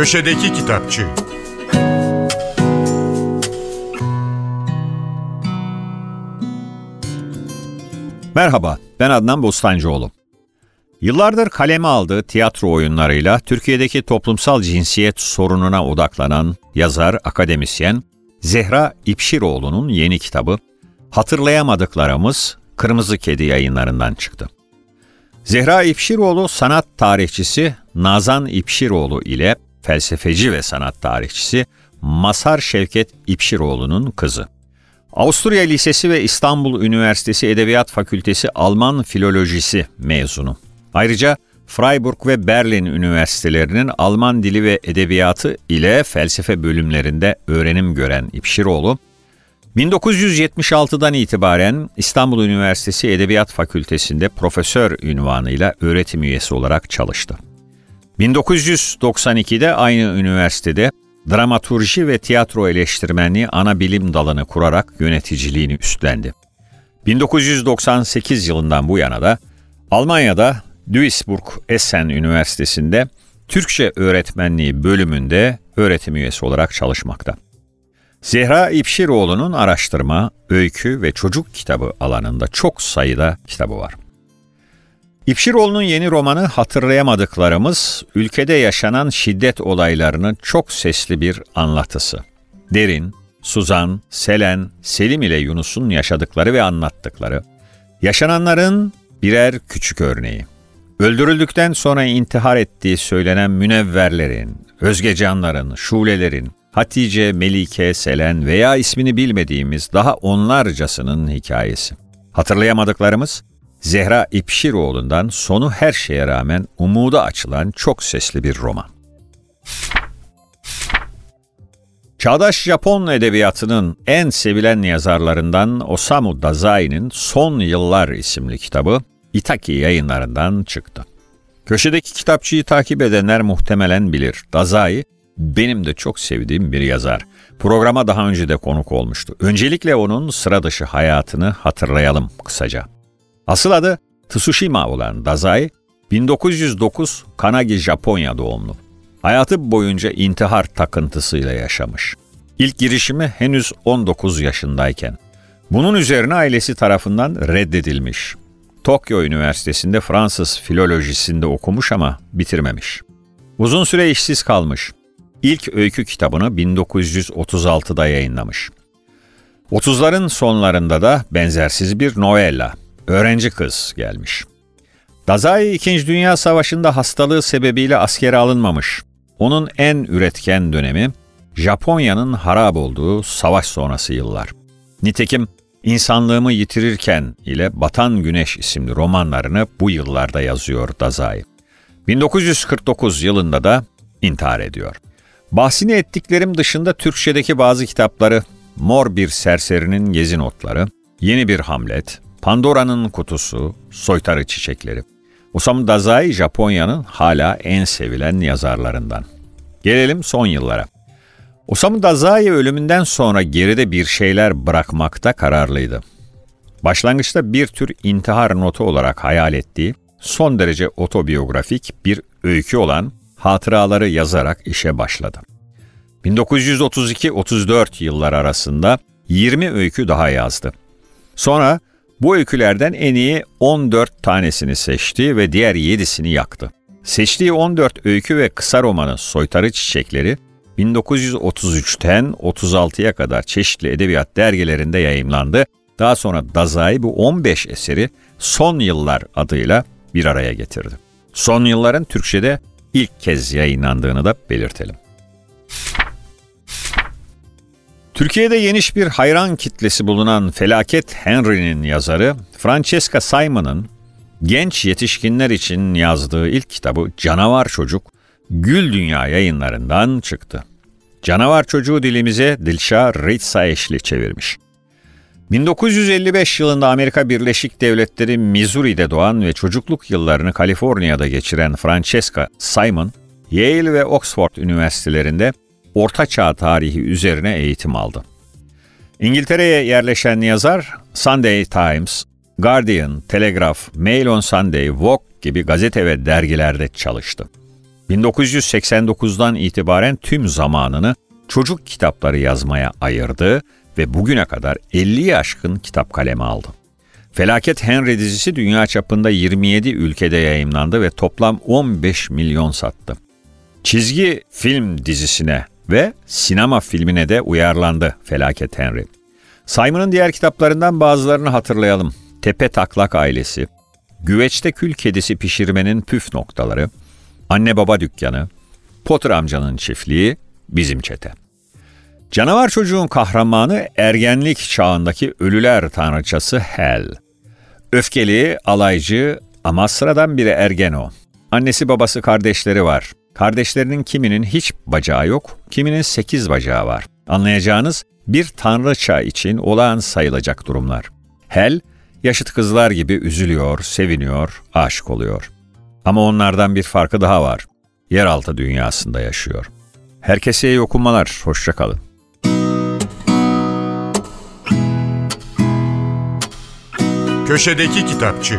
Köşedeki Kitapçı Merhaba, ben Adnan Bostancıoğlu. Yıllardır kaleme aldığı tiyatro oyunlarıyla Türkiye'deki toplumsal cinsiyet sorununa odaklanan yazar, akademisyen Zehra İpşiroğlu'nun yeni kitabı Hatırlayamadıklarımız Kırmızı Kedi yayınlarından çıktı. Zehra İpşiroğlu sanat tarihçisi Nazan İpşiroğlu ile felsefeci ve sanat tarihçisi Masar Şevket İpşiroğlu'nun kızı. Avusturya Lisesi ve İstanbul Üniversitesi Edebiyat Fakültesi Alman Filolojisi mezunu. Ayrıca Freiburg ve Berlin Üniversitelerinin Alman Dili ve Edebiyatı ile felsefe bölümlerinde öğrenim gören İpşiroğlu, 1976'dan itibaren İstanbul Üniversitesi Edebiyat Fakültesi'nde profesör ünvanıyla öğretim üyesi olarak çalıştı. 1992'de aynı üniversitede dramaturji ve tiyatro eleştirmenliği ana bilim dalını kurarak yöneticiliğini üstlendi. 1998 yılından bu yana da Almanya'da Duisburg Essen Üniversitesi'nde Türkçe öğretmenliği bölümünde öğretim üyesi olarak çalışmakta. Zehra İpşiroğlu'nun araştırma, öykü ve çocuk kitabı alanında çok sayıda kitabı var. İpşiroğlu'nun yeni romanı Hatırlayamadıklarımız, ülkede yaşanan şiddet olaylarının çok sesli bir anlatısı. Derin, Suzan, Selen, Selim ile Yunus'un yaşadıkları ve anlattıkları, yaşananların birer küçük örneği. Öldürüldükten sonra intihar ettiği söylenen münevverlerin, Özgecanların, Şulelerin, Hatice, Melike, Selen veya ismini bilmediğimiz daha onlarcasının hikayesi. Hatırlayamadıklarımız, Zehra İpşiroğlu'ndan sonu her şeye rağmen umuda açılan çok sesli bir roman. Çağdaş Japon edebiyatının en sevilen yazarlarından Osamu Dazai'nin Son Yıllar isimli kitabı Itaki yayınlarından çıktı. Köşedeki kitapçıyı takip edenler muhtemelen bilir. Dazai benim de çok sevdiğim bir yazar. Programa daha önce de konuk olmuştu. Öncelikle onun sıra dışı hayatını hatırlayalım kısaca. Asıl adı Tsushima olan Dazai, 1909 Kanagi Japonya doğumlu. Hayatı boyunca intihar takıntısıyla yaşamış. İlk girişimi henüz 19 yaşındayken. Bunun üzerine ailesi tarafından reddedilmiş. Tokyo Üniversitesi'nde Fransız filolojisinde okumuş ama bitirmemiş. Uzun süre işsiz kalmış. İlk öykü kitabını 1936'da yayınlamış. 30'ların sonlarında da benzersiz bir novella, Öğrenci Kız gelmiş. Dazai 2. Dünya Savaşı'nda hastalığı sebebiyle askere alınmamış. Onun en üretken dönemi Japonya'nın harap olduğu savaş sonrası yıllar. Nitekim İnsanlığımı Yitirirken ile Batan Güneş isimli romanlarını bu yıllarda yazıyor Dazai. 1949 yılında da intihar ediyor. Bahsini ettiklerim dışında Türkçedeki bazı kitapları Mor Bir Serserinin Gezi Notları, Yeni Bir Hamlet, Pandora'nın Kutusu, Soytarı Çiçekleri. Osamu Dazai Japonya'nın hala en sevilen yazarlarından. Gelelim son yıllara. Osamu Dazai ölümünden sonra geride bir şeyler bırakmakta kararlıydı. Başlangıçta bir tür intihar notu olarak hayal ettiği son derece otobiyografik bir öykü olan hatıraları yazarak işe başladı. 1932-34 yıllar arasında 20 öykü daha yazdı. Sonra bu öykülerden en iyi 14 tanesini seçti ve diğer 7'sini yaktı. Seçtiği 14 öykü ve kısa romanı Soytarı Çiçekleri 1933'ten 36'ya kadar çeşitli edebiyat dergilerinde yayımlandı. Daha sonra Dazai bu 15 eseri Son Yıllar adıyla bir araya getirdi. Son Yılların Türkçe'de ilk kez yayınlandığını da belirtelim. Türkiye'de geniş bir hayran kitlesi bulunan Felaket Henry'nin yazarı Francesca Simon'ın genç yetişkinler için yazdığı ilk kitabı Canavar Çocuk, Gül Dünya yayınlarından çıktı. Canavar Çocuğu dilimize Dilşah Ritsa Eşli çevirmiş. 1955 yılında Amerika Birleşik Devletleri Missouri'de doğan ve çocukluk yıllarını Kaliforniya'da geçiren Francesca Simon, Yale ve Oxford üniversitelerinde Orta Çağ tarihi üzerine eğitim aldı. İngiltere'ye yerleşen yazar Sunday Times, Guardian, Telegraph, Mail on Sunday, Vogue gibi gazete ve dergilerde çalıştı. 1989'dan itibaren tüm zamanını çocuk kitapları yazmaya ayırdı ve bugüne kadar 50'yi aşkın kitap kaleme aldı. Felaket Henry dizisi dünya çapında 27 ülkede yayımlandı ve toplam 15 milyon sattı. Çizgi film dizisine ve sinema filmine de uyarlandı Felaket Henry. Simon'ın diğer kitaplarından bazılarını hatırlayalım. Tepe Taklak Ailesi, Güveçte Kül Kedisi Pişirmenin Püf Noktaları, Anne Baba Dükkanı, Potter Amcanın Çiftliği, Bizim Çete. Canavar çocuğun kahramanı ergenlik çağındaki ölüler tanrıçası Hel. Öfkeli, alaycı ama sıradan biri ergen o. Annesi babası kardeşleri var. Kardeşlerinin kiminin hiç bacağı yok, kiminin sekiz bacağı var. Anlayacağınız bir tanrıça için olağan sayılacak durumlar. Hel, yaşıt kızlar gibi üzülüyor, seviniyor, aşık oluyor. Ama onlardan bir farkı daha var. Yeraltı dünyasında yaşıyor. Herkese iyi okumalar, hoşçakalın. Köşedeki Kitapçı